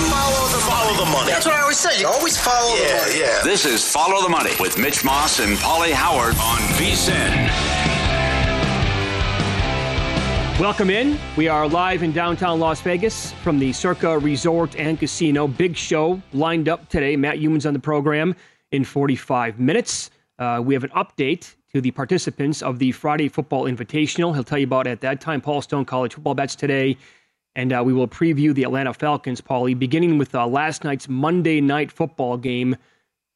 Always follow the, follow the money. That's what I always say. You always follow yeah, the money. Yeah. This is Follow the Money with Mitch Moss and Pauly Howard on VSIN. Welcome in. We are live in downtown Las Vegas from the Circa Resort and Casino. Big show lined up today. Matt Youmans on the program in 45 minutes. Uh, we have an update to the participants of the Friday Football Invitational. He'll tell you about it at that time. Paul Stone College football bets today. And uh, we will preview the Atlanta Falcons, Paulie, beginning with uh, last night's Monday night football game.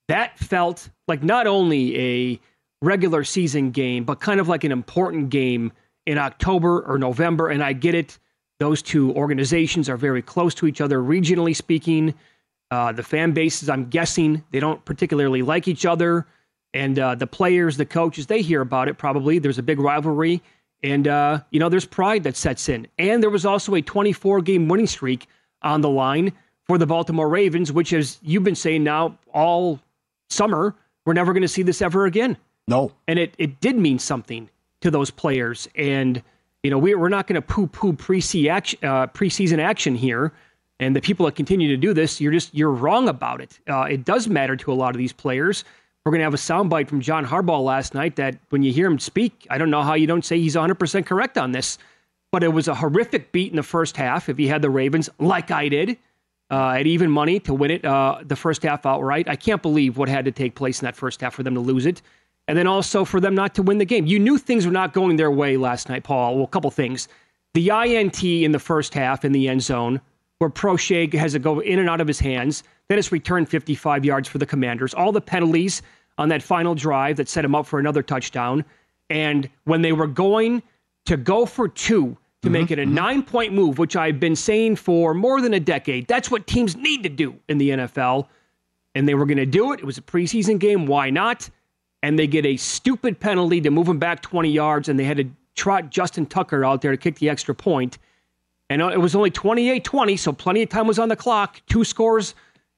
That felt like not only a regular season game, but kind of like an important game in October or November. And I get it. Those two organizations are very close to each other, regionally speaking. Uh, the fan bases, I'm guessing, they don't particularly like each other. And uh, the players, the coaches, they hear about it probably. There's a big rivalry. And, uh, you know, there's pride that sets in. And there was also a 24 game winning streak on the line for the Baltimore Ravens, which, as you've been saying now all summer, we're never going to see this ever again. No. And it, it did mean something to those players. And, you know, we, we're not going to poo poo preseason action, uh, preseason action here. And the people that continue to do this, you're just, you're wrong about it. Uh, it does matter to a lot of these players. We're going to have a soundbite from John Harbaugh last night that when you hear him speak, I don't know how you don't say he's 100% correct on this. But it was a horrific beat in the first half if he had the Ravens, like I did, uh, at even money to win it uh, the first half outright. I can't believe what had to take place in that first half for them to lose it. And then also for them not to win the game. You knew things were not going their way last night, Paul. Well, a couple things. The INT in the first half in the end zone, where Proche has to go in and out of his hands. Then it's returned 55 yards for the Commanders. All the penalties on that final drive that set him up for another touchdown. And when they were going to go for two to mm-hmm, make it a mm-hmm. nine point move, which I've been saying for more than a decade, that's what teams need to do in the NFL. And they were going to do it. It was a preseason game. Why not? And they get a stupid penalty to move him back 20 yards, and they had to trot Justin Tucker out there to kick the extra point. And it was only 28 20, so plenty of time was on the clock. Two scores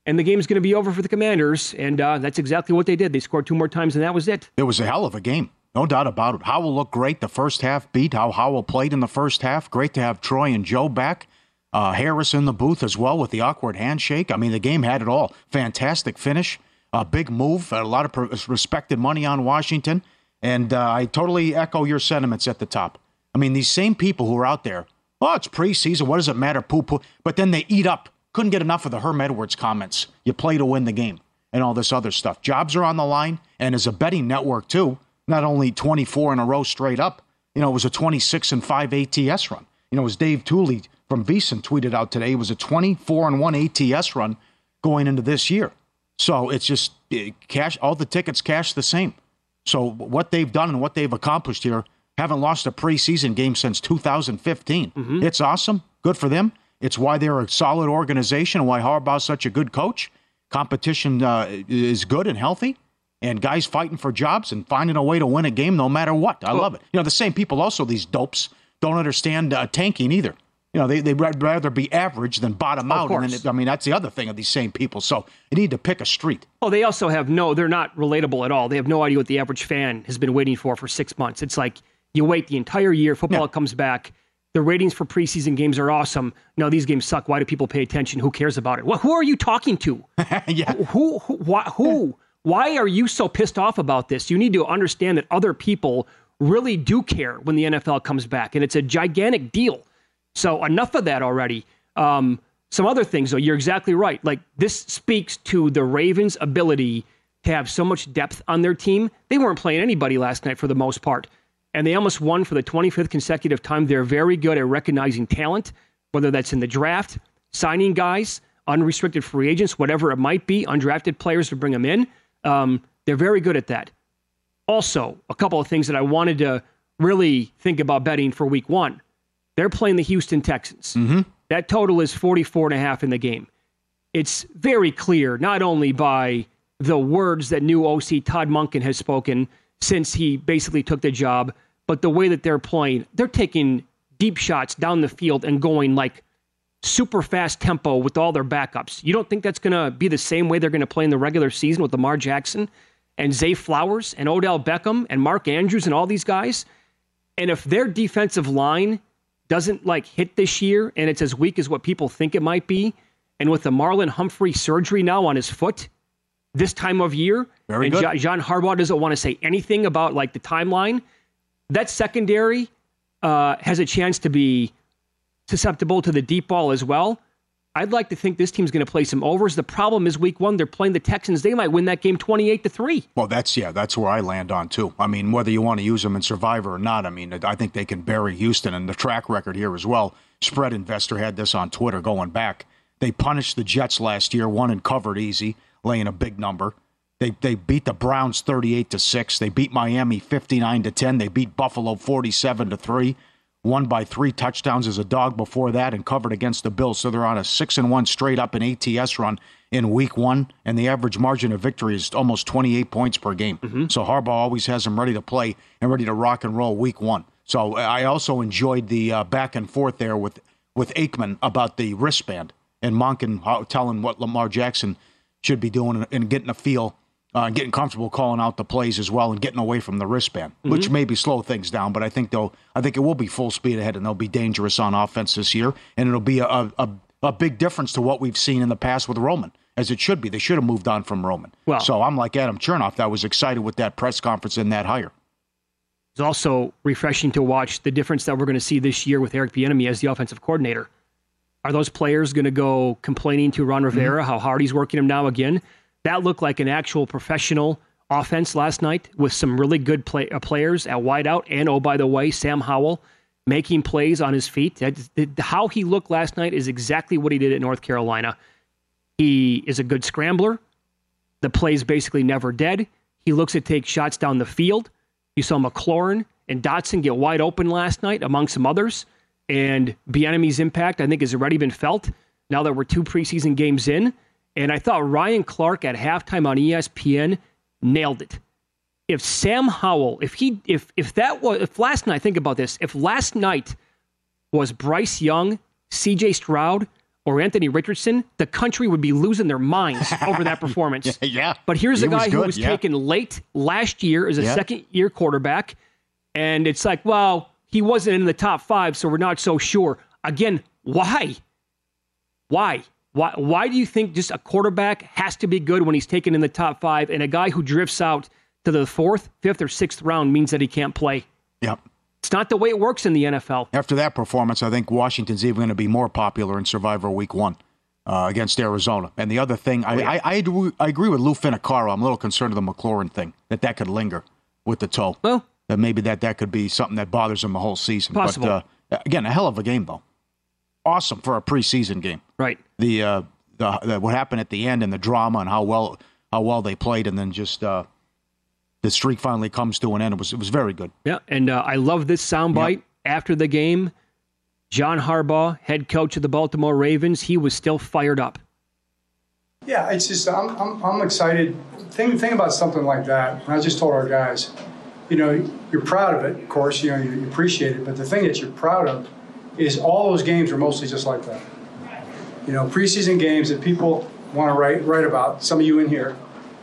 and the game's going to be over for the Commanders. And uh, that's exactly what they did. They scored two more times, and that was it. It was a hell of a game. No doubt about it. Howell looked great the first half, beat how Howell played in the first half. Great to have Troy and Joe back. Uh, Harris in the booth as well with the awkward handshake. I mean, the game had it all. Fantastic finish. A big move. A lot of respected money on Washington. And uh, I totally echo your sentiments at the top. I mean, these same people who are out there, oh, it's preseason. What does it matter? Poo poo. But then they eat up couldn't get enough of the Herm Edwards comments. You play to win the game and all this other stuff. Jobs are on the line, and as a betting network, too, not only 24 in a row straight up, you know, it was a 26 and 5 ATS run. You know, as Dave Tuley from VSiN tweeted out today, it was a 24 and 1 ATS run going into this year. So it's just eh, cash, all the tickets cash the same. So what they've done and what they've accomplished here, haven't lost a preseason game since 2015. Mm-hmm. It's awesome. Good for them. It's why they're a solid organization and why Harbaugh's such a good coach. Competition uh, is good and healthy, and guys fighting for jobs and finding a way to win a game no matter what. I love it. You know, the same people also, these dopes, don't understand uh, tanking either. You know, they, they'd rather be average than bottom out. And it, I mean, that's the other thing of these same people. So you need to pick a street. Oh, they also have no, they're not relatable at all. They have no idea what the average fan has been waiting for for six months. It's like you wait the entire year, football Yeah. comes back. The ratings for preseason games are awesome. No, these games suck. Why do people pay attention? Who cares about it? Well, who are you talking to? yeah. Who, who, why, who? Why are you so pissed off about this? You need to understand that other people really do care when the NFL comes back, and it's a gigantic deal. So enough of that already. Um, some other things, though, you're exactly right. Like this speaks to the Ravens' ability to have so much depth on their team. They weren't playing anybody last night for the most part, and they almost won for the 25th consecutive time. They're very good at recognizing talent, whether that's in the draft, signing guys, unrestricted free agents, whatever it might be, undrafted players to bring them in. Um, they're very good at that. Also, a couple of things that I wanted to really think about betting for week one. They're playing the Houston Texans. Mm-hmm. That total is 44 and a half in the game. It's very clear, not only by the words that new OC Todd Monken has spoken since he basically took the job, but the way that they're playing. They're taking deep shots down the field and going like super fast tempo with all their backups. You don't think that's going to be the same way they're going to play in the regular season with Lamar Jackson and Zay Flowers and Odell Beckham and Mark Andrews and all these guys? And if their defensive line doesn't like hit this year and it's as weak as what people think it might be, and with the Marlon Humphrey surgery now on his foot this time of year, Very and good. John Harbaugh doesn't want to say anything about like the timeline, that secondary uh, has a chance to be susceptible to the deep ball as well. I'd like to think this team's going to play some overs. The problem is week one, they're playing the Texans. They might win that game 28 to 3. Well, that's yeah, that's where I land on too. I mean, whether you want to use them in Survivor or not, I mean, I think they can bury Houston and the track record here as well. Spread Investor had this on Twitter going back. They punished the Jets last year, won and covered easy, laying a big number. They they beat the Browns 38 to 6. They beat Miami 59 to 10. They beat Buffalo 47 to 3. Won by 3 touchdowns as a dog before that and covered against the Bills. So they're on a 6 and 1 straight up in ATS run in week 1 and the average margin of victory is almost 28 points per game. So Harbaugh always has them ready to play and ready to rock and roll week 1. So I also enjoyed the uh, back and forth there with with Aikman about the wristband and Monken how- telling what Lamar Jackson should be doing and getting a feel uh, getting comfortable calling out the plays as well and getting away from the wristband, which maybe slow things down. But I think they'll, I think it will be full speed ahead and they'll be dangerous on offense this year, and it'll be a a, a big difference to what we've seen in the past with Roman. As it should be, they should have moved on from Roman. Well- so I'm like Adam Chernoff. I was excited with that press conference and that hire. It's also refreshing to watch the difference that we're going to see this year with Eric Bieniemy as the offensive coordinator. Are those players going to go complaining to Ron Rivera how hard he's working them now again? That looked like an actual professional offense last night with some really good play, uh, players at wideout. And oh, by the way, Sam Howell making plays on his feet. How he looked last night is exactly what he did at North Carolina. He is a good scrambler. The play's basically never dead. He looks to take shots down the field. You saw McLaurin and Dotson get wide open last night, among some others. And Bieniemy's impact, I think, has already been felt now that we're two preseason games in. And I thought Ryan Clark at halftime on ESPN nailed it. If Sam Howell, if he, if if that was, if last night, think about this, if last night was Bryce Young, C.J. Stroud, or Anthony Richardson, the country would be losing their minds over that performance. Yeah, But here's He a guy was who was yeah. taken late last year as a Yeah. second year quarterback. And it's like, well, he wasn't in the top five, so we're not so sure. Again, why? Why? Why, why do you think just a quarterback has to be good when he's taken in the top five and a guy who drifts out to the fourth, fifth, or sixth round means that he can't play? Yep. It's not the way it works in the NFL. After that performance, I think Washington's even going to be more popular in Survivor Week One uh, against Arizona. And the other thing, I, I, I, agree- I agree with Lou Finocchiaro. I'm a little concerned of the McLaurin thing that that could linger with the toe. Well, uh, maybe that that could be something that bothers him the whole season. Possible. But uh, again, a hell of a game though. Awesome for a preseason game. Right. The, uh, the, the what happened at the end and the drama and how well how well they played, and then just uh, the streak finally comes to an end. It was it was very good. Yeah, and uh, I love this soundbite after the game. John Harbaugh, head coach of the Baltimore Ravens, he was still fired up. Yeah, it's just I'm, I'm, I'm excited. Thing thing about something like that, and I just told our guys, you know, you're proud of it, of course, you know, you, you appreciate it, but the thing that you're proud of is all those games are mostly just like that. You know, preseason games that people want to write write about. Some of you in here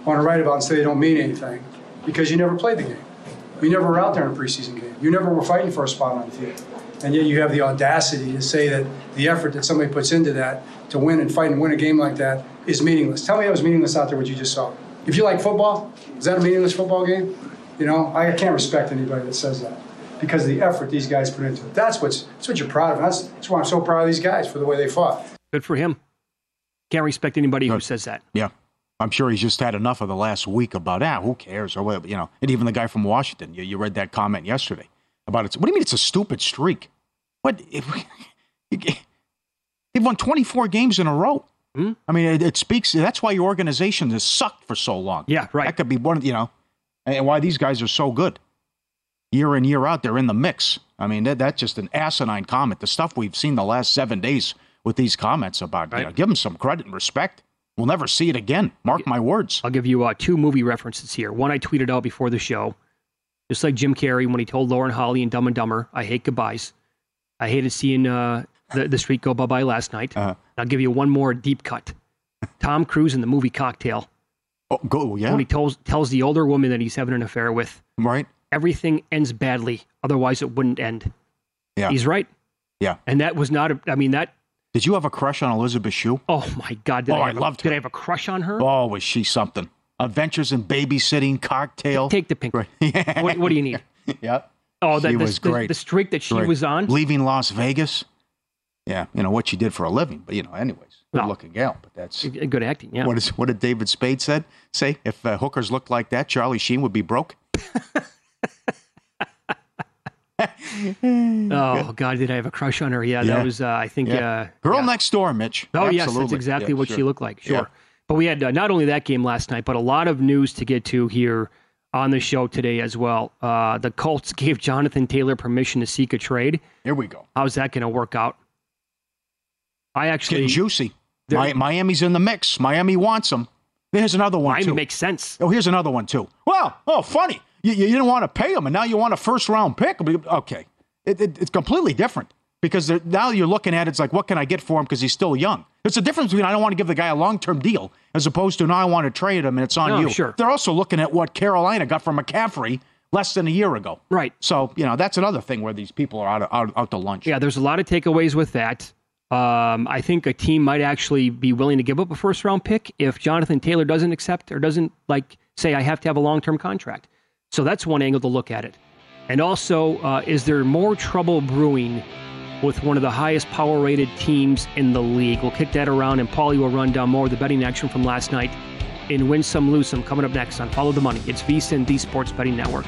want to write about and say they don't mean anything because you never played the game. You never were out there in a preseason game. You never were fighting for a spot on the field. And yet you have the audacity to say that the effort that somebody puts into that to win and fight and win a game like that is meaningless. Tell me that was meaningless out there what you just saw. If you like football, is that a meaningless football game? You know, I can't respect anybody that says that because of the effort these guys put into it. That's what's that's what you're proud of. That's, that's why I'm so proud of these guys for the way they fought. Good for him. Can't respect anybody who says that. Yeah. I'm sure he's just had enough of the last week about, ah, who cares, or whatever, you know. And even the guy from Washington, you, you read that comment yesterday about it. What do you mean it's a stupid streak? What? If, they've won 24 games in a row. Hmm? I mean, it, it speaks, that's why your organization has sucked for so long. Yeah, right. That could be one of, you know, and why these guys are so good. Year in, year out, they're in the mix. I mean, that, that's just an asinine comment. The stuff we've seen the last seven days with these comments about, you know, give them some credit and respect. We'll never see it again. Mark my words. I'll give you uh, two movie references here. One I tweeted out before the show, just like Jim Carrey when he told Lauren Holly in Dumb and Dumber, "I hate goodbyes." I hated seeing uh, the the street go bye bye last night. Uh-huh. I'll give you one more deep cut. Tom Cruise in the movie Cocktail. Oh, go yeah. When he tells tells the older woman that he's having an affair with, right? Everything ends badly. Otherwise, it wouldn't end. Yeah. He's right. Yeah. And that was not. A, I mean that. Did you have a crush on Elizabeth Shue? Oh my God! Did Oh, I, I have a- loved her. Did I have a crush on her? Oh, was she something? Adventures in Babysitting, Cocktail. Take the pink. what, what do you need? yeah. Oh, that she the, was the- great. The, streak that she Great. was on. Leaving Las Vegas. Yeah, you know what she did for a living, but you know, anyways, good No. looking gal. But that's Good acting. Yeah. what is what did David Spade said? Say if uh, hookers looked like that, Charlie Sheen would be broke. Oh God, did I have a crush on her? Yeah, Yeah. that was. Uh, I think. Yeah. Uh, Girl yeah. next door, Mitch. Oh yes, that's exactly what sure. she looked like. Sure. But we had uh, not only that game last night, but a lot of news to get to here on the show today as well. Uh, the Colts gave Jonathan Taylor permission to seek a trade. Here we go. How's that going to work out? I actually Getting juicy. Mi- Miami's in the mix. Miami wants him. Here's another one Miami too. makes sense. Oh, here's another one too. Well, oh, funny. You, you didn't want to pay him, and now you want a first round pick. Okay, it, it, it's completely different because now you're looking at it, it's like, what can I get for him because he's still young? There's a difference between I don't want to give the guy a long term deal as opposed to now I want to trade him and it's on No, you. sure. They're also looking at what Carolina got from McCaffrey less than a year ago. Right. So you know that's another thing where these people are out of, out, out to lunch. Yeah, there's a lot of takeaways with that. Um, I think a team might actually be willing to give up a first round pick if Jonathan Taylor doesn't accept or doesn't like say I have to have a long term contract. So that's one angle to look at it. And also, uh, is there more trouble brewing with one of the highest power rated teams in the league? We'll kick that around, and Paulie will run down more of the betting action from last night in Win Some Lose Some coming up next on Follow the Money. It's VSIN, the Sports Betting Network.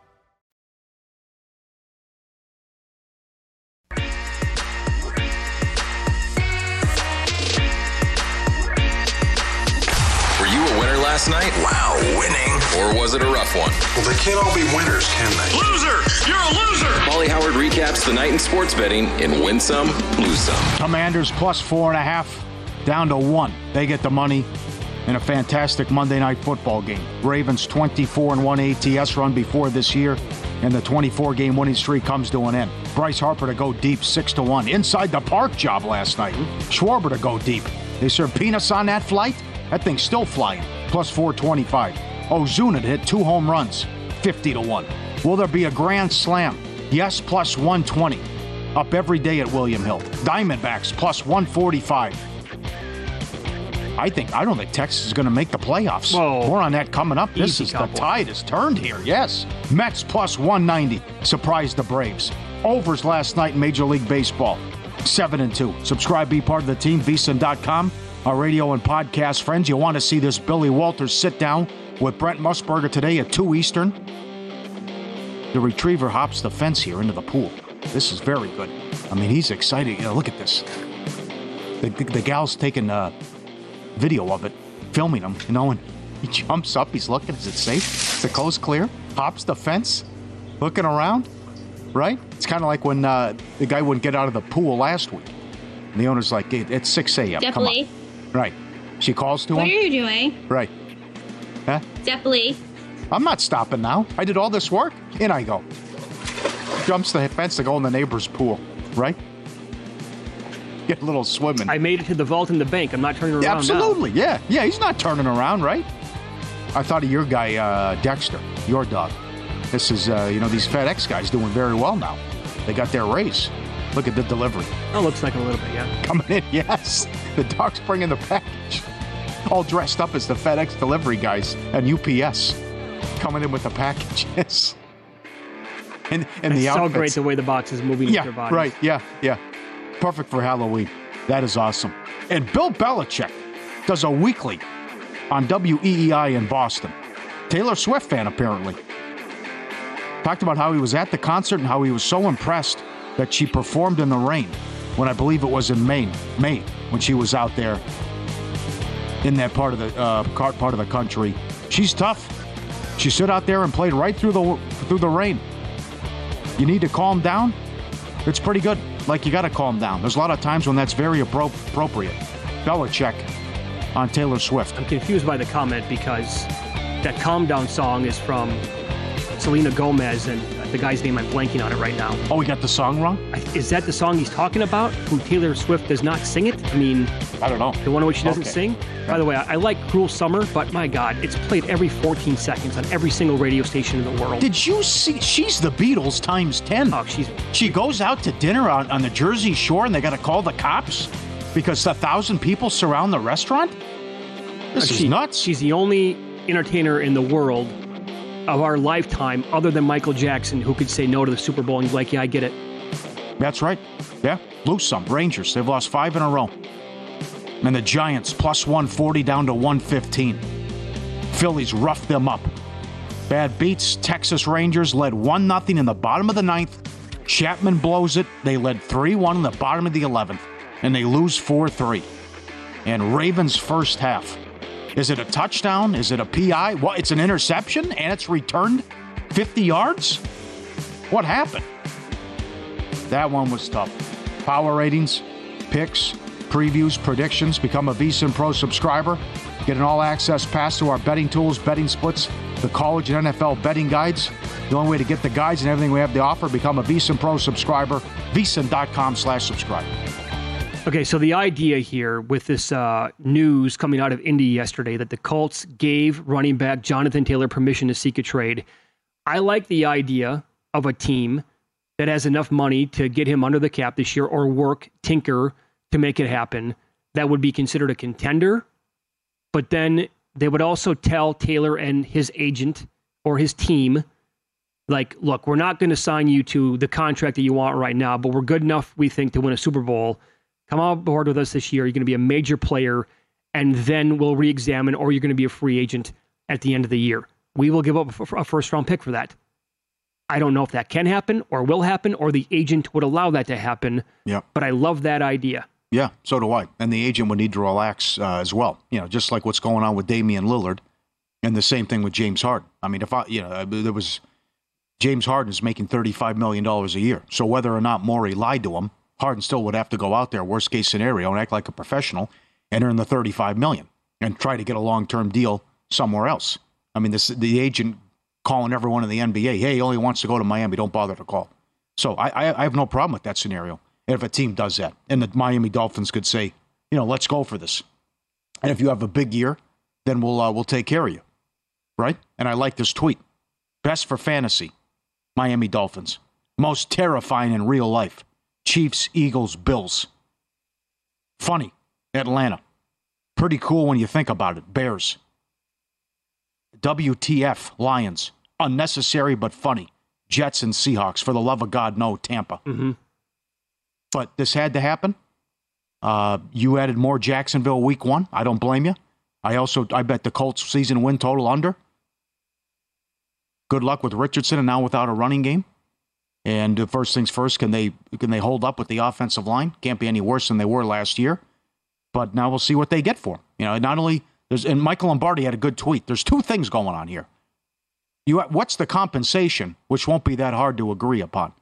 Last night? Wow, winning. Or was it a rough one? Well, they can't all be winners, can they? Loser! You're a loser! Pauly Howard recaps the night in sports betting in Win Some, Lose Some. Commanders plus four and a half, down to one. They get the money in a fantastic Monday night football game. Ravens 24 and 1 ATS run before this year, and the 24 game winning streak comes to an end. Bryce Harper to go deep 6 to 1. Inside the park job last night. Schwarber to go deep. They serve peanuts on that flight. That thing's still flying. Plus 425. Ozuna to hit two home runs. 50 to 1. Will there be a grand slam? Yes, plus 120. Up every day at William Hill. Diamondbacks plus 145. I think I don't think Texas is going to make the playoffs. Whoa. More on that coming up. This Easy, is Cowboy. the tide has turned here. Yes, Mets plus 190 surprised the Braves. Overs last night in Major League Baseball. Seven and two. Subscribe, be part of the team. VSiN.com. Our radio and podcast friends. You want to see this Billy Walters sit down with Brent Musburger today at two Eastern. The retriever hops the fence here into the pool. This is very good. I mean, he's excited. You know, look at this. The, the, the gal's taking uh, video of it, filming him, you know, and he jumps up. He's looking. Is it safe? Is the coast clear? Hops the fence, looking around, right? It's kind of like when uh, the guy wouldn't get out of the pool last week. And the owner's like, "Hey, it's 6 a.m. Come Definitely. on. Right. She calls to him. What are you doing? Right. Huh? Zeppeli. I'm not stopping now. I did all this work. In I go. Jumps the fence to go in the neighbor's pool, right? Get a little swimming. I made it to the vault in the bank. I'm not turning around Yeah, now. absolutely. Yeah, yeah. He's not turning around, right? I thought of your guy, uh, Dexter, your dog. This is, uh, you know, these FedEx guys doing very well now. They got their raise. Look at the delivery Oh, looks like a little bit, yeah. coming in. Yes, the dog's bringing the package, all dressed up as the FedEx delivery guys and UPS coming in with the packages. And and the it's so great the way the box is moving with Yeah, right. Yeah, yeah. Perfect for Halloween. That is awesome. And Bill Belichick does a weekly on WEEI in Boston. Taylor Swift fan, apparently. Talked about how he was at the concert and how he was so impressed that she performed in the rain when I believe it was in Maine, May, when she was out there in that part of the uh, part of the country. She's tough. She stood out there and played right through the through the rain. You need to calm down. It's pretty good. Like you got to calm down. There's a lot of times when that's very appro- appropriate. Belichick on Taylor Swift. I'm confused by the comment because that calm down song is from Selena Gomez and the guy's name I'm blanking on it right now. Oh, we got the song wrong? Is that the song he's talking about? Who Taylor Swift does not sing it? I mean, I don't know. the one in which she doesn't Okay. sing? By the way, I, I like Cruel Summer, but my God, it's played every 14 seconds on every single radio station in the world. Did you see? She's the Beatles times 10. oh, she's She goes out to dinner on, on the Jersey Shore and they got to call the cops because a thousand people surround the restaurant? This uh, is nuts. She's the only entertainer in the world of our lifetime, other than Michael Jackson, who could say no to the Super Bowl and be like, "Yeah, I get it." That's right. Yeah, lose some. Rangers, they've lost five in a row. And the Giants, plus 140 down to 115. Phillies roughed them up. Bad beats. Texas Rangers led 1 0 in the bottom of the ninth. Chapman blows it. They led 3 1 in the bottom of the 11th. And they lose 4 3. And Ravens first half. Is it a touchdown? Is it a PI? What? It's an interception and it's returned 50 yards? What happened? That one was tough. Power ratings, picks, previews, predictions. Become a VSIN Pro subscriber. Get an all access pass to our betting tools, betting splits, the college and NFL betting guides. The only way to get the guides and everything we have to offer, become a VSIN Pro subscriber. VSIN.com slash subscribe. Okay, so the idea here with this uh, news coming out of Indy yesterday that the Colts gave running back Jonathan Taylor permission to seek a trade. I like the idea of a team that has enough money to get him under the cap this year or work, tinker to make it happen. That would be considered a contender. But then they would also tell Taylor and his agent or his team, like, look, we're not going to sign you to the contract that you want right now, but we're good enough, we think, to win a Super Bowl. Come on board with us this year. You're going to be a major player, and then we'll re examine, or you're going to be a free agent at the end of the year. We will give up a first round pick for that. I don't know if that can happen or will happen, or the agent would allow that to happen. Yeah. But I love that idea. Yeah, so do I. And the agent would need to relax uh, as well. You know, just like what's going on with Damian Lillard, and the same thing with James Harden. I mean, if I, you know, there was James Harden is making thirty-five million dollars a year. So whether or not Morey lied to him, Harden still would have to go out there, worst case scenario, and act like a professional and earn the thirty-five million and try to get a long-term deal somewhere else. I mean, this the agent calling everyone in the NBA, hey, he only wants to go to Miami. Don't bother to call. So I, I, I have no problem with that scenario if a team does that. And the Miami Dolphins could say, you know, let's go for this. And if you have a big year, then we'll uh, we'll take care of you, right? And I like this tweet. Best for fantasy, Miami Dolphins. Most terrifying in real life, Chiefs, Eagles, Bills. Funny, Atlanta. Pretty cool when you think about it. Bears. WTF, Lions. Unnecessary but funny. Jets and Seahawks. For the love of God, no, Tampa. Mm-hmm. But this had to happen. Uh, you added more Jacksonville week one. I don't blame you. I also I bet the Colts season win total under. Good luck with Richardson and now without a running game. And uh, first things first, can they can they hold up with the offensive line? Can't be any worse than they were last year. But now we'll see what they get for him. You know, not only there's and Michael Lombardi had a good tweet. There's two things going on here. You what's the compensation, which won't be that hard to agree upon.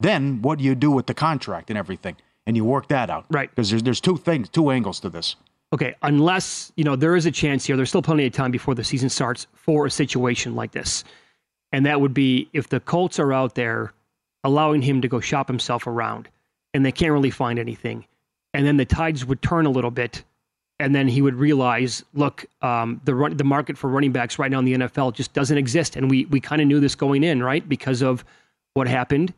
Then what do you do with the contract and everything? And you work that out. Right. Because there's there's two things, two angles to this. Okay, unless, you know, there is a chance here, there's still plenty of time before the season starts for a situation like this. And that would be if the Colts are out there allowing him to go shop himself around and they can't really find anything. And then the tides would turn a little bit and then he would realize, look, um, the run, the market for running backs right now in the NFL just doesn't exist, and we we kind of knew this going in, right? Because of what happened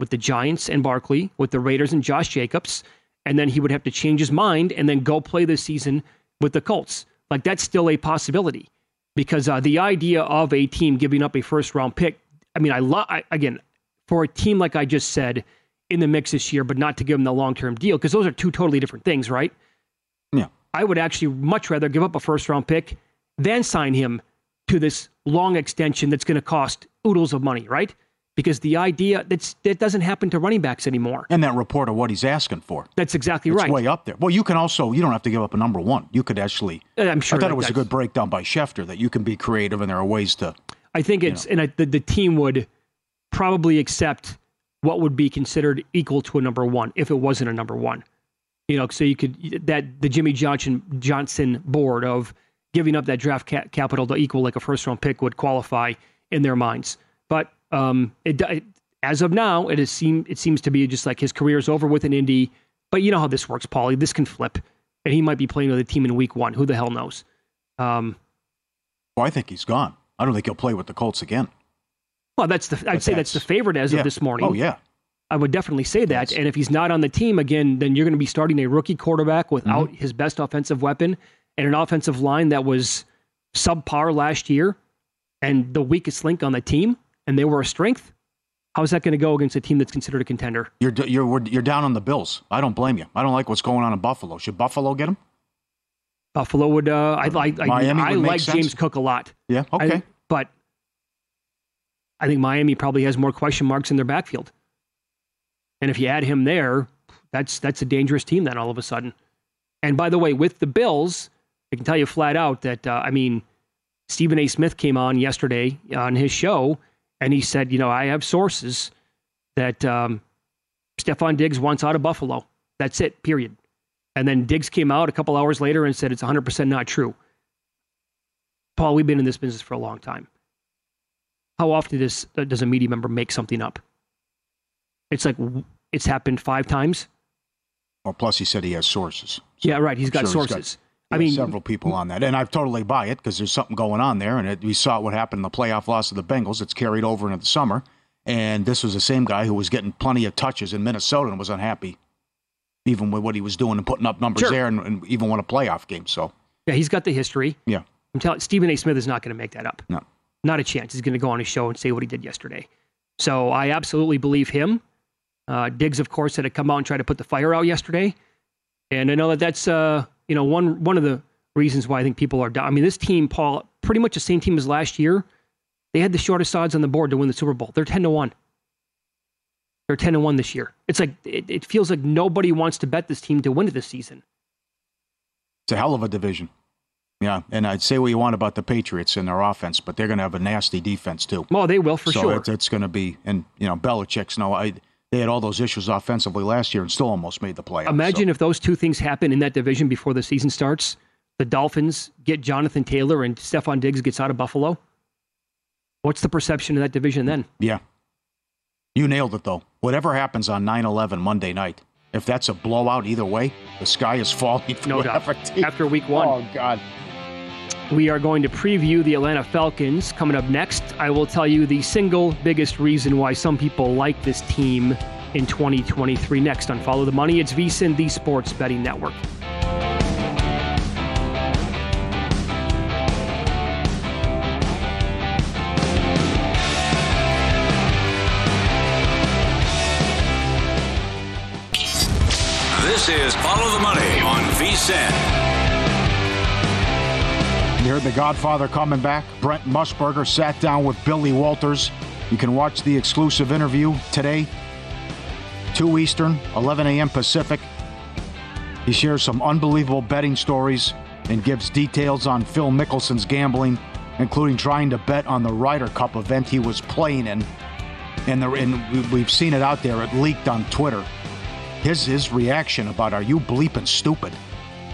with the Giants and Barkley, with the Raiders and Josh Jacobs, and then he would have to change his mind and then go play this season with the Colts. Like that's still a possibility because uh, the idea of a team giving up a first round pick. I mean, I love again for a team like I just said in the mix this year, but not to give them the long term deal because those are two totally different things, right? Yeah. I would actually much rather give up a first round pick than sign him to this long extension that's going to cost oodles of money, right? Because the idea that's that doesn't happen to running backs anymore. And that report of what he's asking for. That's exactly it's right. way up there. Well, you can also you don't have to give up a number one. You could actually. Uh, I'm sure. I thought it was a good breakdown by Schefter that you can be creative and there are ways to. I think it's know. and I, the the team would probably accept what would be considered equal to a number one if it wasn't a number one. You know, so you could that the Jimmy Johnson Johnson board of giving up that draft ca- capital to equal like a first round pick would qualify in their minds. But um, it, it, as of now, it is seem it seems to be just like his career is over with an Indy. But you know how this works, Paulie. This can flip, and he might be playing with a team in Week One. Who the hell knows? Um, well, I think he's gone. I don't think he'll play with the Colts again. Well, that's the I'd say that's, the favorite as yeah. of this morning. Oh yeah, I would definitely say that. Yes. And if he's not on the team again, then you're going to be starting a rookie quarterback without mm-hmm. his best offensive weapon and an offensive line that was subpar last year and the weakest link on the team, and they were a strength. How's that going to go against a team that's considered a contender? You're you're you're down on the Bills. I don't blame you. I don't like what's going on in Buffalo. Should Buffalo get him? Buffalo would. Uh, I like. Miami I, I like sense? James Cook a lot. Yeah. Okay. I, but I think Miami probably has more question marks in their backfield. And if you add him there, that's that's a dangerous team then all of a sudden. And by the way, with the Bills, I can tell you flat out that uh, I mean, Stephen A. Smith came on yesterday on his show, and he said, you know, I have sources that um, Stefon Diggs wants out of Buffalo. That's it. Period. And then Diggs came out a couple hours later and said it's 100% not true. Paul, we've been in this business for a long time. How often does does a media member make something up? It's like it's happened five times. Well, plus he said he has sources. So yeah, right. He's got sure he's sources. I I mean, several people on that, and I totally buy it because there's something going on there, and it, we saw what happened in the playoff loss of the Bengals. It's carried over into the summer, and this was the same guy who was getting plenty of touches in Minnesota and was unhappy, even with what he was doing and putting up numbers Sure. there, and, and even won a playoff game. So yeah, he's got the history. yeah, I'm telling Stephen A. Smith is not going to make that up. no, Not a chance. He's going to go on his show and say what he did yesterday. So I absolutely believe him. Uh, Diggs, of course, had to come out and try to put the fire out yesterday, and I know that that's uh, you know one one of the reasons why I think people are down. I mean, this team, Paul, pretty much the same team as last year. They had the shortest odds on the board to win the Super Bowl. They're ten to one. They're ten to one this year. It's like it, it feels like nobody wants to bet this team to win it this season. it's a hell of a division. Yeah, and I'd say what you want about the Patriots and their offense, but they're going to have a nasty defense too. Well, they will for so sure. it's, it's going to be, and you know, Belichick's no, I, they had all those issues offensively last year and still almost made the playoffs. Imagine so. if those two things happen in that division before the season starts. The Dolphins get Jonathan Taylor and Stefon Diggs gets out of Buffalo. What's the perception of that division then? Yeah. You nailed it, though. Whatever happens on 9 11 Monday night, if that's a blowout either way, the sky is falling for No doubt. team. After week one. Oh, God. We are going to preview the Atlanta Falcons coming up next. I will tell you the single biggest reason why some people like this team in 2023 next on Follow the Money. It's VSIN, the Sports Betting Network. You heard The Godfather coming back. Brent Musburger sat down with Billy Walters. You can watch the exclusive interview today, 2 Eastern, 11 a.m. Pacific. He shares some unbelievable betting stories and gives details on Phil Mickelson's gambling, including trying to bet on the Ryder Cup event he was playing in. And, and we've seen it out there. It leaked on Twitter. His his reaction about "Are you bleeping stupid?"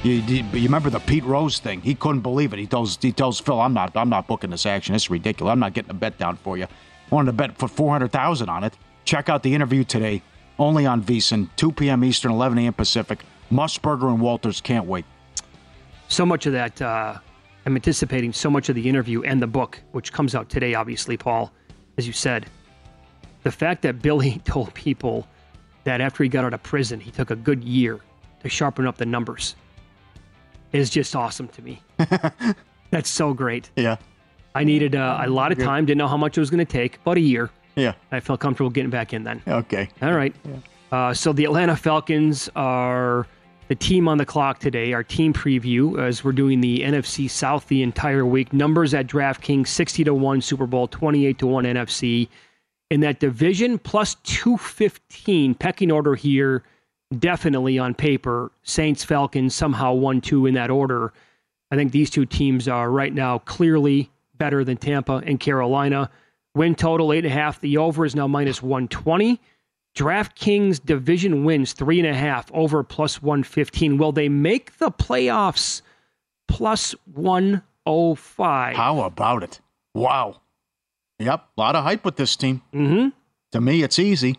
You, you, remember the Pete Rose thing? He couldn't believe it. He tells he tells Phil, "I'm not I'm not booking this action. It's ridiculous. I'm not getting a bet down for you. Wanted to bet for four hundred thousand on it." Check out the interview today, only on VSiN, 2 p.m. Eastern, 11 a.m. Pacific. Musburger and Walters can't wait. so much of that uh, i'm anticipating so much of the interview and the book which comes out today obviously paul as you said the fact that billy told people that after he got out of prison he took a good year to sharpen up the numbers is just awesome to me that's so great Yeah, i needed uh, a lot of time didn't know how much it was going to take but a year yeah, i felt comfortable getting back in then okay. all right. Uh, so the Atlanta Falcons are the team on the clock today. Our team preview as we're doing the NFC South the entire week. Numbers at DraftKings 60 to 1 Super Bowl, 28 to 1 NFC. In that division, plus 215 pecking order here, definitely on paper. Saints, Falcons, somehow 1 2 in that order. I think these two teams are right now clearly better than Tampa and Carolina. Win total, 8.5. The over is now minus 120. DraftKings division wins three and a half over plus 115. Will they make the playoffs plus 105? How about it? Wow. Yep, a lot of hype with this team. Mm-hmm. To me, it's easy.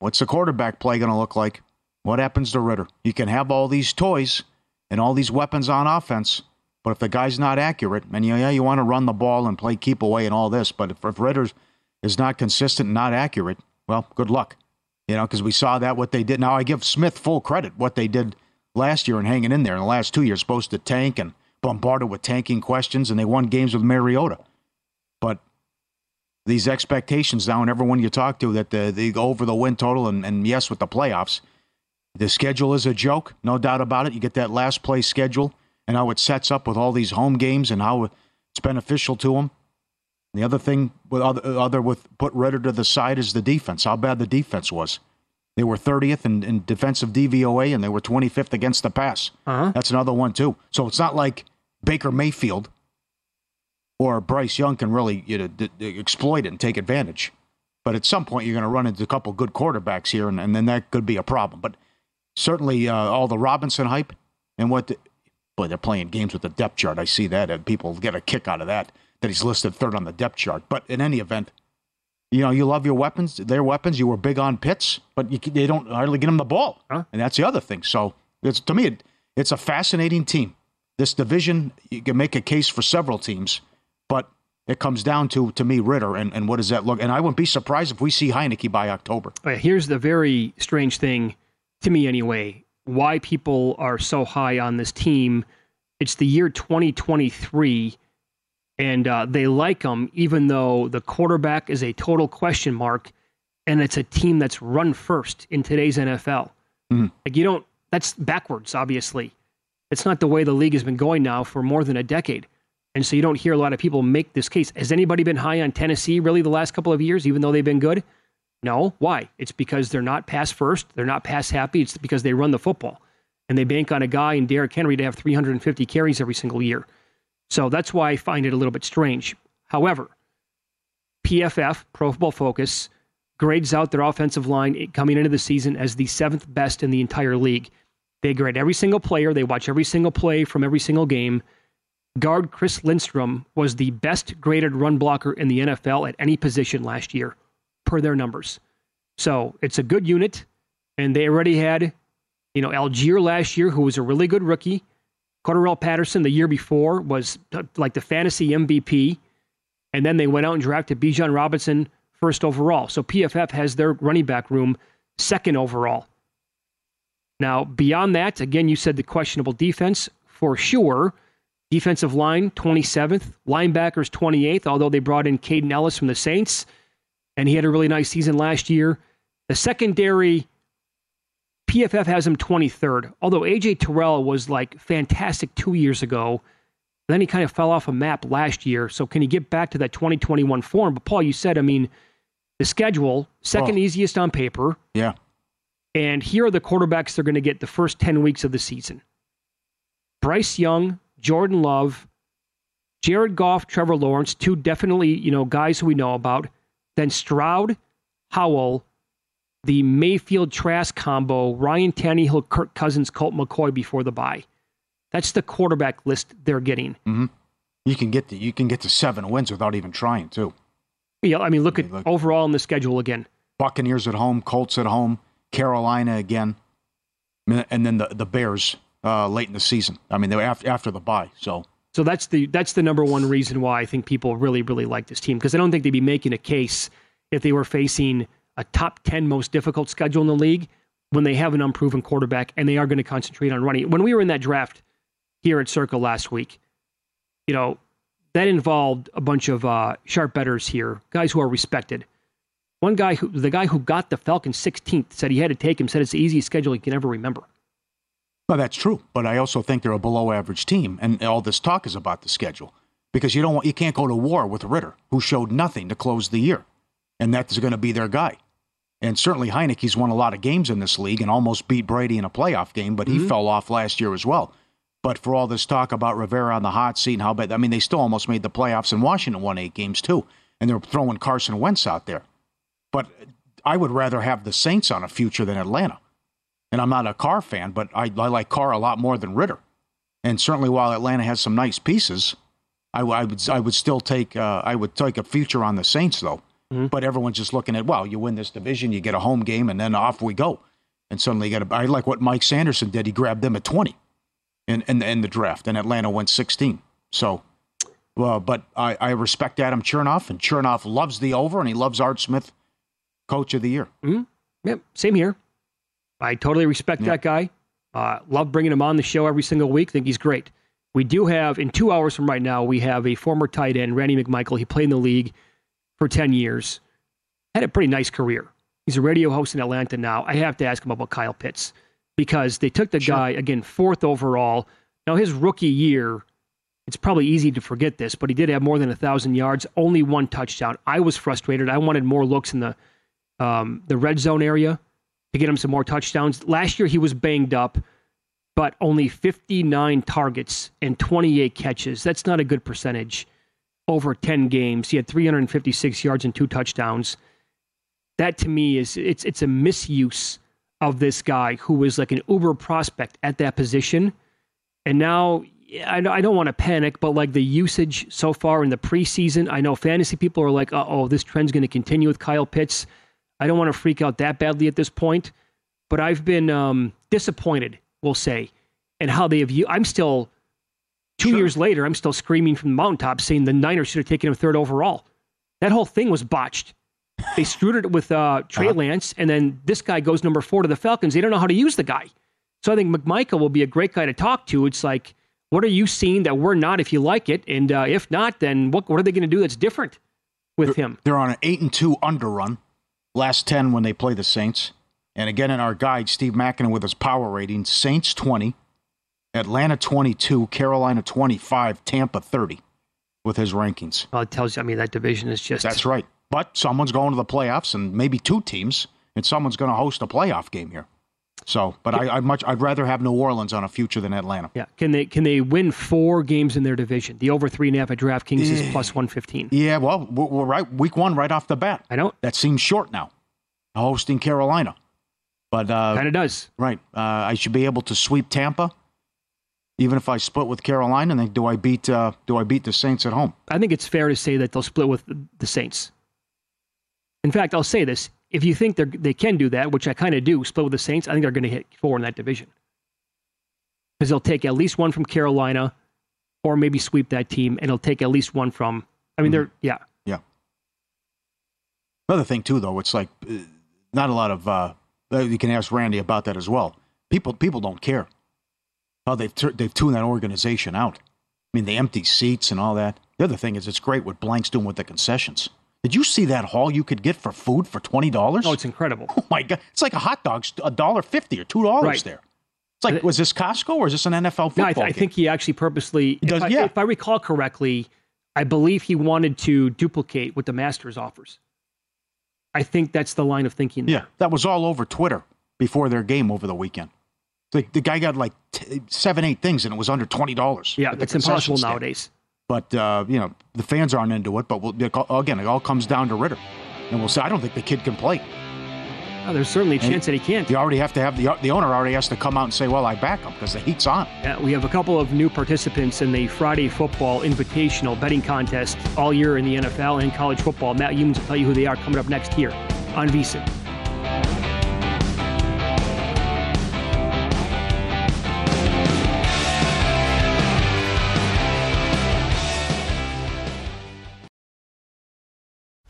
What's the quarterback play going to look like? What happens to Ridder? You can have all these toys and all these weapons on offense, but if the guy's not accurate, and you, yeah, you want to run the ball and play keep away and all this, but if, if Ridder is not consistent and not accurate, well, good luck. You know, because we saw that what they did. Now I give Smith full credit what they did last year and hanging in there in the last two years, supposed to tank and bombarded with tanking questions, and they won games with Mariota. But these expectations now, and everyone you talk to, that the, they go over the win total, and, and yes, with the playoffs, the schedule is a joke, no doubt about it. You get that last place schedule, and how it sets up with all these home games, and how it's beneficial to them. The other thing with other, other with put Ridder to the side is the defense. How bad the defense was. They were 30th in, in defensive DVOA and they were 25th against the pass. Uh-huh. That's another one, too. So it's not like Baker Mayfield or Bryce Young can really you know, d- d- exploit it and take advantage. But at some point, you're going to run into a couple good quarterbacks here, and, and then that could be a problem. But certainly, uh, all the Robinson hype and what, the, boy, they're playing games with the depth chart. I see that, and people get a kick out of that, that he's listed third on the depth chart. But in any event, you know, you love your weapons, their weapons. You were big on Pitts, but you, they don't hardly get them the ball. Huh? And that's the other thing. So it's to me, it, it's a fascinating team. This division, you can make a case for several teams, but it comes down to, to me, Ridder, and, and what does that look? And I wouldn't be surprised if we see Heinicke by October. Right, here's the very strange thing, to me anyway, why people are so high on this team. It's the year 2023, and uh, they like them, even though the quarterback is a total question mark, and it's a team that's run first in today's NFL. Mhm. Like, you don't, that's backwards, obviously. It's not the way the league has been going now for more than a decade. And so you don't hear a lot of people make this case. Has anybody been high on Tennessee really the last couple of years, even though they've been good? No. Why? It's because they're not pass first. They're not pass happy. It's because they run the football. And they bank on a guy in Derrick Henry to have 350 carries every single year. So that's why I find it a little bit strange. However, PFF, Pro Football Focus, grades out their offensive line coming into the season as the seventh best in the entire league. They grade every single player, they watch every single play from every single game. Guard Chris Lindstrom was the best graded run blocker in the NFL at any position last year, per their numbers. So it's a good unit, and they already had, you know, Allgeier last year, who was a really good rookie. Cordarrelle Patterson the year before was uh, like the fantasy MVP, and then they went out and drafted Bijan Robinson first overall. So PFF has their running back room second overall. Now, beyond that, again, you said the questionable defense for sure. Defensive line, 27th. Linebackers, 28th, although they brought in Kaden Elliss from the Saints, and he had a really nice season last year. The secondary, PFF has him 23rd, although AJ Terrell was like fantastic two years ago. Then he kind of fell off a map last year. So can he get back to that 2021 form? But Paul, you said, I mean, the schedule, second Oh. easiest on paper. Yeah. And here are the quarterbacks they're going to get the first 10 weeks of the season Bryce Young, Jordan Love, Jared Goff, Trevor Lawrence, two definitely, you know, guys who we know about. Then Stroud, Howell, the Mayfield Trask combo, Ryan Tannehill, Kirk Cousins, Colt McCoy before the bye. That's the quarterback list they're getting. hmm You can get to, you can get to seven wins without even trying, too. Yeah, I mean, look at look- overall in the schedule again. Buccaneers at home, Colts at home, Carolina again, and then the the Bears uh, late in the season. I mean, they were after after the bye. So So that's the that's the number one reason why I think people really really like this team because I don't think they'd be making a case if they were facing a top ten most difficult schedule in the league when they have an unproven quarterback and they are going to concentrate on running. When we were in that draft here at Circle last week, you know that involved a bunch of uh, sharp betters here, guys who are respected. One guy who the guy who got the Falcons 16th said he had to take him. Said it's the easiest schedule he can ever remember. Well, that's true, but I also think they're a below average team, and all this talk is about the schedule because you don't want, you can't go to war with Ridder, who showed nothing to close the year, and that is going to be their guy. And certainly Heinicke's won a lot of games in this league and almost beat Brady in a playoff game, but he mm-hmm. fell off last year as well. But for all this talk about Rivera on the hot seat and how bad, I mean, they still almost made the playoffs, in Washington won eight games too, and they're throwing Carson Wentz out there. But I would rather have the Saints on a future than Atlanta. And I'm not a Carr fan, but I, I like Carr a lot more than Ridder. And certainly, while Atlanta has some nice pieces, I, I would I would still take uh, I would take a future on the Saints though. But everyone's just looking at well, you win this division, you get a home game, and then off we go. And suddenly you got. I like what Mike Sanderson did. He grabbed them at 20 in in, in the draft, and Atlanta went 16. So. Well, but I, I respect Adam Chernoff, and Chernoff loves the over, and he loves Art Smith, Coach of the Year. Mm-hmm. Yep, same here. I totally respect that guy. Uh, love bringing him on the show every single week. Think he's great. We do have in two hours from right now. We have a former tight end, Randy McMichael. He played in the league for ten years. Had a pretty nice career. He's a radio host in Atlanta now. I have to ask him about Kyle Pitts because they took the guy again fourth overall. Now his rookie year, it's probably easy to forget this, but he did have more than a thousand yards, only one touchdown. I was frustrated. I wanted more looks in the um, the red zone area. To get him some more touchdowns. Last year he was banged up, but only 59 targets and 28 catches. That's not a good percentage over 10 games. He had 356 yards and two touchdowns. That to me is it's it's a misuse of this guy who was like an uber prospect at that position. And now I don't want to panic, but like the usage so far in the preseason, I know fantasy people are like, oh, this trend's going to continue with Kyle Pitts. I don't want to freak out that badly at this point, but I've been um, disappointed, we'll say, and how they have. you. I'm still two sure. years later. I'm still screaming from the mountaintop, saying the Niners should have taken him third overall. That whole thing was botched. They screwed it with uh, Trey uh-huh. Lance, and then this guy goes number four to the Falcons. They don't know how to use the guy. So I think McMichael will be a great guy to talk to. It's like, what are you seeing that we're not if you like it? And uh, if not, then what, what are they going to do that's different with they're, him? They're on an 8 and 2 underrun last 10 when they play the Saints. And again, in our guide, Steve Makinen with his power rating Saints 20, Atlanta 22, Carolina 25, Tampa 30 with his rankings. Well, it tells you, I mean, that division is just. That's right. But someone's going to the playoffs, and maybe two teams, and someone's going to host a playoff game here. So, but I, I much I'd rather have New Orleans on a future than Atlanta. Yeah, can they can they win four games in their division? The over three and a half at DraftKings is plus one fifteen. Yeah, well, we're right week one right off the bat. I know that seems short now, hosting Carolina, but uh, kind of does. Right, uh, I should be able to sweep Tampa, even if I split with Carolina. Then do I beat uh, do I beat the Saints at home? I think it's fair to say that they'll split with the Saints. In fact, I'll say this: if you think they they can do that, which I kind of do, split with the Saints, I think they're going to hit four in that division because they'll take at least one from Carolina, or maybe sweep that team, and they'll take at least one from. I mean, mm-hmm. they're yeah, yeah. Another thing too, though, it's like uh, not a lot of. Uh, you can ask Randy about that as well. People people don't care how they've t- they've tuned that organization out. I mean, the empty seats and all that. The other thing is, it's great what Blank's doing with the concessions. Did you see that haul you could get for food for twenty dollars? Oh, it's incredible! Oh my god, it's like a hot dog, a dollar fifty or two dollars right. there. It's like, was this Costco or is this an NFL football? No, I, th- I think he actually purposely. He does, if, I, yeah. if I recall correctly, I believe he wanted to duplicate what the Masters offers. I think that's the line of thinking. There. Yeah, that was all over Twitter before their game over the weekend. The, the guy got like t- seven, eight things, and it was under twenty dollars. Yeah, it's impossible stand. nowadays. But uh, you know the fans aren't into it. But we'll, again, it all comes down to Ridder, and we'll say I don't think the kid can play. Oh, there's certainly a chance that he can't. You already have to have the the owner already has to come out and say, "Well, I back him because the heat's on." Yeah, we have a couple of new participants in the Friday Football Invitational betting contest all year in the NFL and college football. Matt Youmans will tell you who they are coming up next here on VSIN.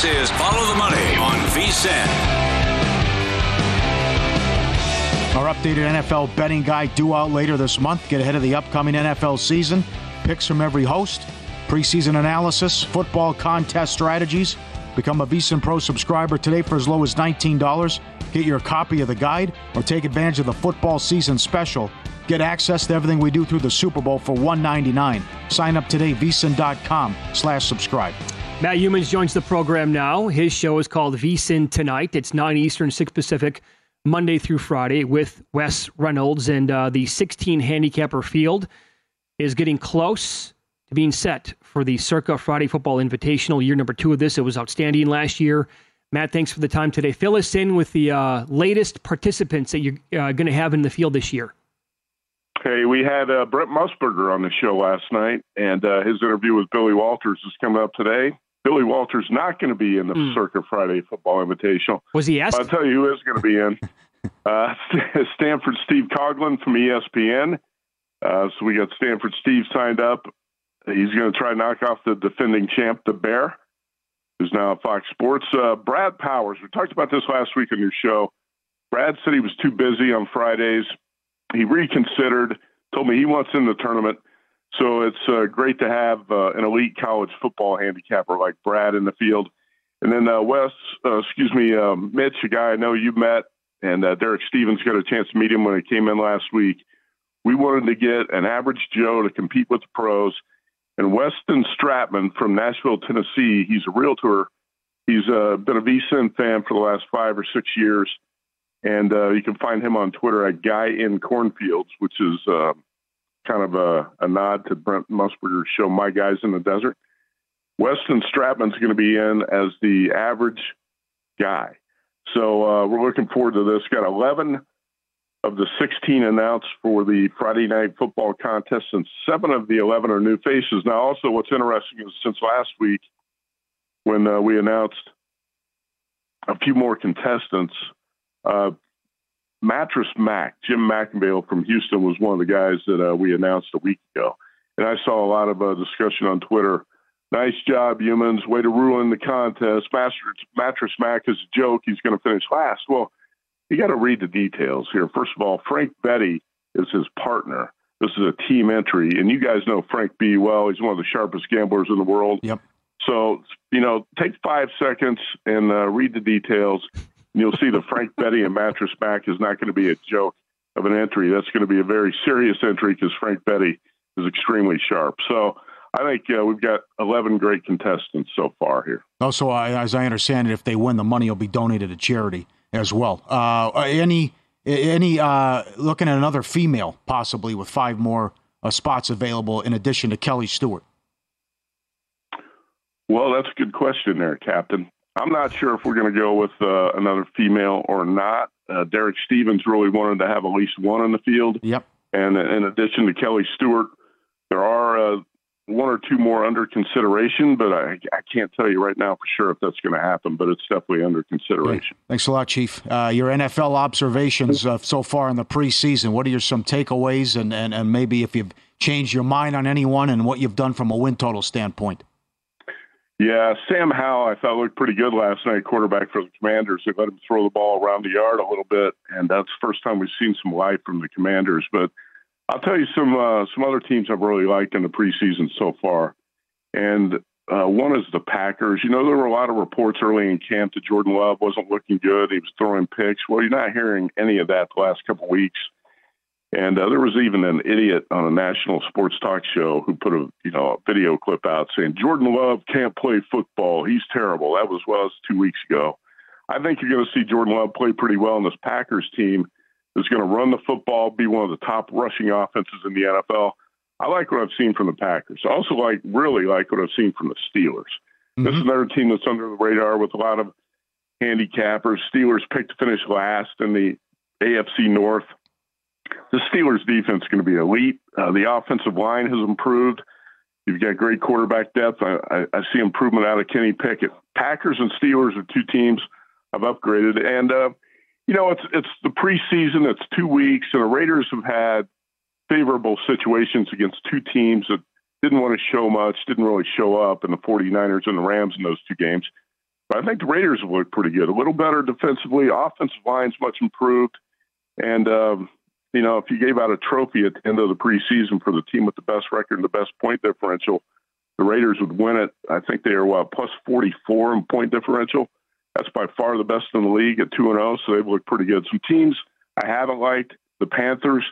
This is Follow the Money on VSIN. Our updated NFL betting guide due out later this month. Get ahead of the upcoming NFL season. Picks from every host, preseason analysis, football contest strategies. Become a VSIN Pro subscriber today for as low as $19. Get your copy of the guide or take advantage of the football season special. Get access to everything we do through the Super Bowl for 199. Sign up today, vsin.com slash subscribe. Matt Youmans joins the program now. His show is called VSIN Tonight. It's 9 Eastern, 6 Pacific, Monday through Friday with Wes Reynolds. And uh, the 16 handicapper field is getting close to being set for the Circa Friday Football Invitational, year number two of this. It was outstanding last year. Matt, thanks for the time today. Fill us in with the uh, latest participants that you're uh, going to have in the field this year. Hey, we had uh, Brent Musburger on the show last night, and uh, his interview with Billy Walters is coming up today. Billy Walters not going to be in the mm. Circa Friday Football Invitational. Was he asked? I'll tell you who is going to be in. uh, Stanford Steve Coughlin from ESPN. Uh, so we got Stanford Steve signed up. He's going to try to knock off the defending champ, the Bear, who's now at Fox Sports. Uh, Brad Powers. We talked about this last week on your show. Brad said he was too busy on Fridays. He reconsidered. Told me he wants in the tournament. So it's uh, great to have uh, an elite college football handicapper like Brad in the field. And then uh, Wes, uh, excuse me, um, Mitch, a guy I know you met, and uh, Derek Stevens got a chance to meet him when he came in last week. We wanted to get an average Joe to compete with the pros. And Weston Stratman from Nashville, Tennessee, he's a realtor. He's uh, been a VSIN fan for the last five or six years. And you can find him on Twitter at Guy in Cornfields, which is kind of a, a nod to Brent Musburger's show, My Guys in the Desert. Weston Stratman's going to be in as the average guy. So uh, we're looking forward to this. Got 11 of the 16 announced for the Friday night football contest, and seven of the 11 are new faces. Now, also, what's interesting is since last week, when uh, we announced a few more contestants, uh, Mattress Mac, Jim McIngvale from Houston was one of the guys that uh, we announced a week ago. And I saw a lot of uh, discussion on Twitter. Nice job, Youmans. Way to ruin the contest. Master, Mattress Mac is a joke. He's going to finish last. Well, you got to read the details here. First of all, Frank Betty is his partner. This is a team entry. And you guys know Frank B. well. He's one of the sharpest gamblers in the world. Yep. So, you know, take five seconds and uh, read the details you'll see the Frank Betty and Mattress Mac is not going to be a joke of an entry. That's going to be a very serious entry because Frank Betty is extremely sharp. So I think uh, we've got 11 great contestants so far here. Also, as I understand it, if they win, the money will be donated to charity as well. Uh, any any uh, looking at another female possibly with five more uh, spots available in addition to Kelly Stewart? Well, that's a good question there, Captain. I'm not sure if we're going to go with uh, another female or not. Uh, Derek Stevens really wanted to have at least one in the field. Yep. And in addition to Kelly Stewart, there are uh, one or two more under consideration, but I, I can't tell you right now for sure if that's going to happen, but it's definitely under consideration. Thanks a lot, Chief. Uh, your NFL observations uh, so far in the preseason, what are your some takeaways and, and, and maybe if you've changed your mind on anyone and what you've done from a win total standpoint? Yeah, Sam Howell, I thought looked pretty good last night, quarterback for the Commanders. They let him throw the ball around the yard a little bit, and that's the first time we've seen some life from the Commanders. But I'll tell you some uh, some other teams I've really liked in the preseason so far, and uh, one is the Packers. You know, there were a lot of reports early in camp that Jordan Love wasn't looking good. He was throwing picks. Well, you're not hearing any of that the last couple of weeks. And uh, there was even an idiot on a national sports talk show who put a you know a video clip out saying Jordan Love can't play football. He's terrible. That was was two weeks ago. I think you're going to see Jordan Love play pretty well, in this Packers team is going to run the football, be one of the top rushing offenses in the NFL. I like what I've seen from the Packers. I also like really like what I've seen from the Steelers. Mm-hmm. This is another team that's under the radar with a lot of handicappers. Steelers picked to finish last in the AFC North the Steelers defense is going to be elite. Uh, the offensive line has improved. You've got great quarterback depth. I, I, I, see improvement out of Kenny Pickett. Packers and Steelers are two teams I've upgraded, and uh, you know it's it's the preseason. It's two weeks, and the Raiders have had favorable situations against two teams that didn't want to show much, didn't really show up, and the 49ers and the Rams in those two games. But I think the Raiders have looked pretty good. A little better defensively. Offensive line's much improved. And, um, you know, if you gave out a trophy at the end of the preseason for the team with the best record and the best point differential, the Raiders would win it. I think they are, what, plus 44 in point differential. That's by far the best in the league at 2 and 0, so they've looked pretty good. Some teams I haven't liked, the Panthers,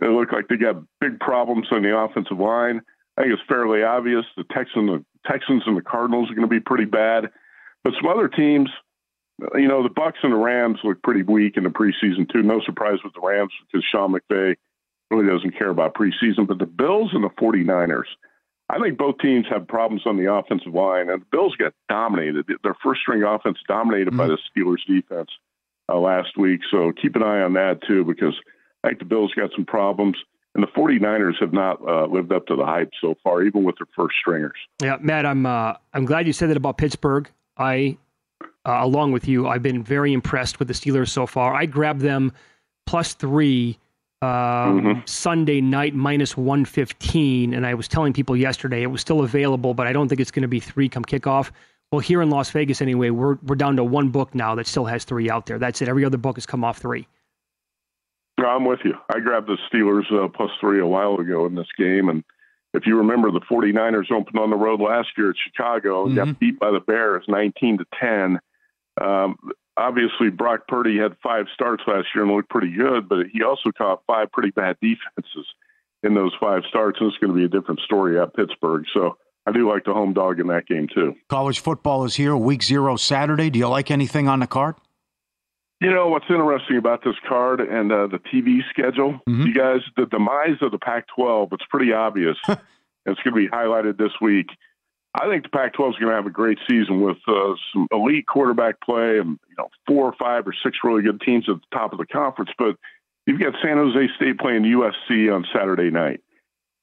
they look like they got big problems on the offensive line. I think it's fairly obvious the Texans, the Texans and the Cardinals are going to be pretty bad. But some other teams, you know, the Bucks and the Rams look pretty weak in the preseason too. No surprise with the Rams because Sean McVay really doesn't care about preseason. But the Bills and the 49ers, I think both teams have problems on the offensive line. And the Bills got dominated. Their first string offense dominated mm-hmm. by the Steelers defense uh, last week. So keep an eye on that too because I think the Bills got some problems. And the 49ers have not uh, lived up to the hype so far, even with their first stringers. Yeah, Matt, I'm uh, I'm glad you said that about Pittsburgh. I, uh, along with you, I've been very impressed with the Steelers so far. I grabbed them plus three um, mm-hmm. Sunday night minus 115. And I was telling people yesterday it was still available, but I don't think it's going to be three come kickoff. Well, here in Las Vegas, anyway, we're, we're down to one book now that still has three out there. That's it. Every other book has come off three. I'm with you. I grabbed the Steelers uh, plus three a while ago in this game, and if you remember, the 49ers opened on the road last year at Chicago and mm-hmm. got beat by the Bears 19 to 10. Um, obviously, Brock Purdy had five starts last year and looked pretty good, but he also caught five pretty bad defenses in those five starts, and it's going to be a different story at Pittsburgh. So I do like the home dog in that game, too. College football is here, week zero Saturday. Do you like anything on the card? You know what's interesting about this card and uh, the TV schedule, mm-hmm. you guys, the demise of the Pac-12. It's pretty obvious. it's going to be highlighted this week. I think the Pac-12 is going to have a great season with uh, some elite quarterback play and you know four or five or six really good teams at the top of the conference. But you've got San Jose State playing USC on Saturday night,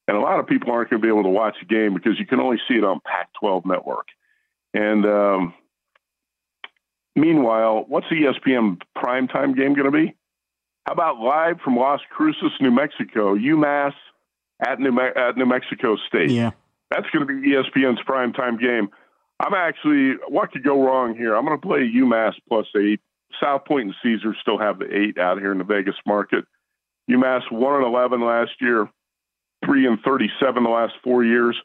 and a lot of people aren't going to be able to watch the game because you can only see it on Pac-12 Network. And um, Meanwhile, what's the ESPN primetime game going to be? How about live from Las Cruces, New Mexico, UMass at New, Me- at New Mexico State? Yeah. That's going to be ESPN's primetime game. I'm actually, what could go wrong here? I'm going to play UMass plus eight. South Point and Caesars still have the eight out here in the Vegas market. UMass 1 and 11 last year, 3 and 37 the last four years.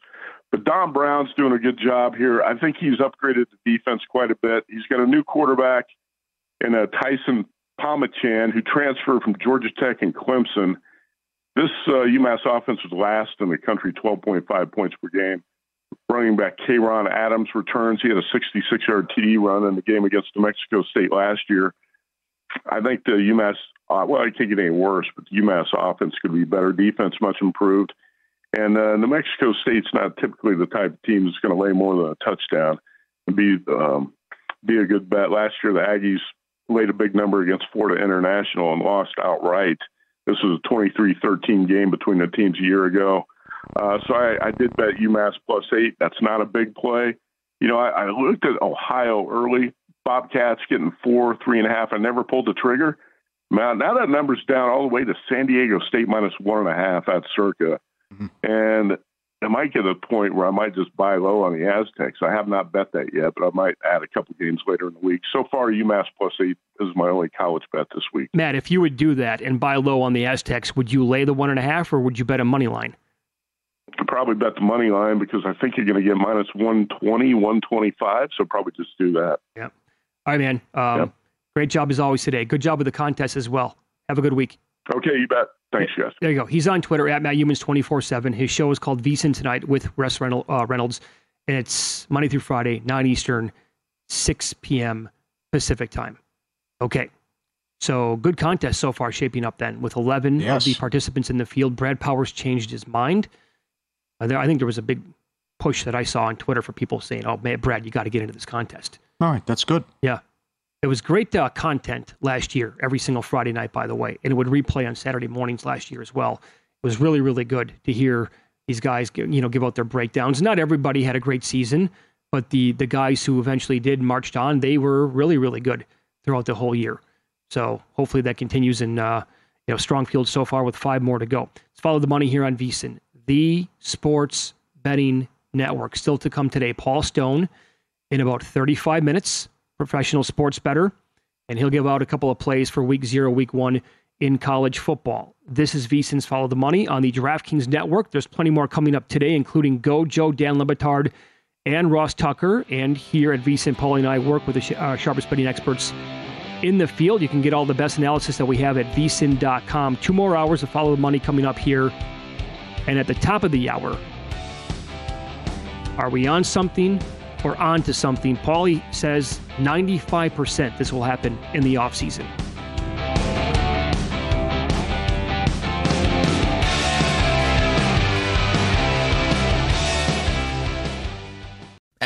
But Don Brown's doing a good job here. I think he's upgraded the defense quite a bit. He's got a new quarterback in a Taisun Phommachanh who transferred from Georgia Tech and Clemson. This uh, UMass offense was last in the country, 12.5 points per game. Running back Kayron Adams returns. He had a 66 yard TD run in the game against New Mexico State last year. I think the UMass, uh, well, I can't get any worse, but the UMass offense could be better. Defense much improved. And uh, New Mexico State's not typically the type of team that's going to lay more than a touchdown and be um, be a good bet. Last year, the Aggies laid a big number against Florida International and lost outright. This was a 23-13 game between the teams a year ago. Uh, so I, I did bet UMass plus eight. That's not a big play. You know, I, I looked at Ohio early. Bobcats getting four, three and a half. I never pulled the trigger. Now, now that number's down all the way to San Diego State minus one and a half at circa. Mm-hmm. And I might get a point where I might just buy low on the Aztecs. I have not bet that yet, but I might add a couple games later in the week. So far, UMass plus eight is my only college bet this week. Matt, if you would do that and buy low on the Aztecs, would you lay the one and a half, or would you bet a money line? I'd probably bet the money line because I think you're going to get minus 120, 125. So probably just do that. Yeah. All right, man. Um, yep. Great job as always today. Good job with the contest as well. Have a good week. Okay, you bet. Thanks, guys. There you go. He's on Twitter at Matt Youmans 24 7. His show is called VSIN Tonight with Russ uh, Reynolds, and it's Monday through Friday, 9 Eastern, 6 p.m. Pacific time. Okay. So good contest so far shaping up then with 11 yes. of the participants in the field. Brad Powers changed his mind. Uh, there, I think there was a big push that I saw on Twitter for people saying, oh, man, Brad, you got to get into this contest. All right. That's good. Yeah. It was great uh, content last year, every single Friday night, by the way, and it would replay on Saturday mornings last year as well. It was really, really good to hear these guys, you know, give out their breakdowns. Not everybody had a great season, but the the guys who eventually did marched on, they were really, really good throughout the whole year. So hopefully that continues in uh, you know strong field so far with five more to go. Let's follow the money here on VSIN, the sports betting network. Still to come today, Paul Stone in about 35 minutes, professional sports better, and he'll give out a couple of plays for week zero, week one in college football. This is VSIN's Follow the Money on the DraftKings Network. There's plenty more coming up today, including Go Joe, Dan Le Batard, and Ross Tucker. And here at VSIN, Paulie and I work with the uh, sharpest betting experts in the field. You can get all the best analysis that we have at vsin.com. Two more hours of Follow the Money coming up here. And at the top of the hour, are we on something or onto something? Paulie says 95% this will happen in the offseason.